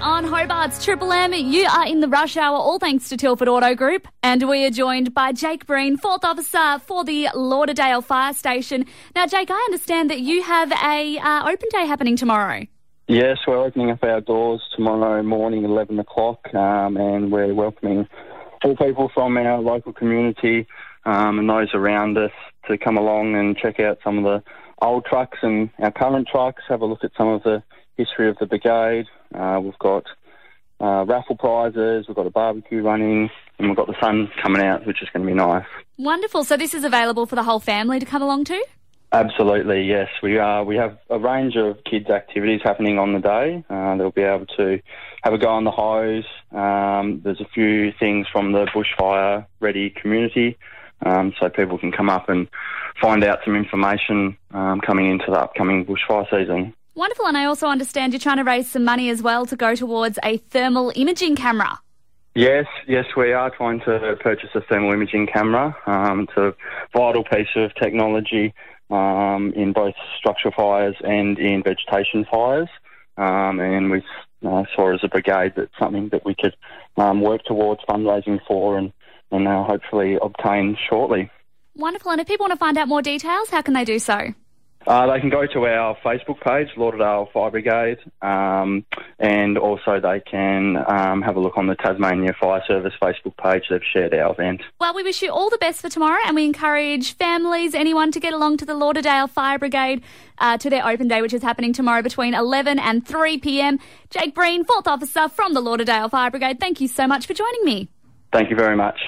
on Hobart's Triple M. You are in the rush hour, all thanks to Tilford Auto Group. And we are joined by Jake Breen, fourth officer for the Lauderdale Fire Station. Now, Jake, I understand that you have a uh, open day happening tomorrow. Yes, we're opening up our doors tomorrow morning, 11 o'clock, um, and we're welcoming all people from our local community um, and those around us to come along and check out some of the old trucks and our current trucks, have a look at some of the history of the brigade. Uh, we've got uh, raffle prizes, we've got a barbecue running, and we've got the sun coming out, which is going to be nice. Wonderful. So this is available for the whole family to come along to? Absolutely, yes. We are. We have a range of kids' activities happening on the day. Uh, they'll be able to have a go on the hose. Um, there's a few things from the bushfire ready community, um, so people can come up and find out some information um, coming into the upcoming bushfire season. Wonderful. And I also understand you're trying to raise some money as well to go towards a thermal imaging camera. Yes, yes, we are trying to purchase a thermal imaging camera. Um, it's a vital piece of technology um, in both structural fires and in vegetation fires. Um, and we uh, saw as a brigade that something that we could um, work towards fundraising for and, and uh, hopefully obtain shortly. Wonderful. And if people want to find out more details, how can they do so? Uh, they can go to our Facebook page, Lauderdale Fire Brigade, um, and also they can um, have a look on the Tasmania Fire Service Facebook page. They've shared our event. Well, we wish you all the best for tomorrow, and we encourage families, anyone, to get along to the Lauderdale Fire Brigade uh, to their open day, which is happening tomorrow between 11 and 3 p.m. Jake Breen, fourth officer from the Lauderdale Fire Brigade, thank you so much for joining me. Thank you very much.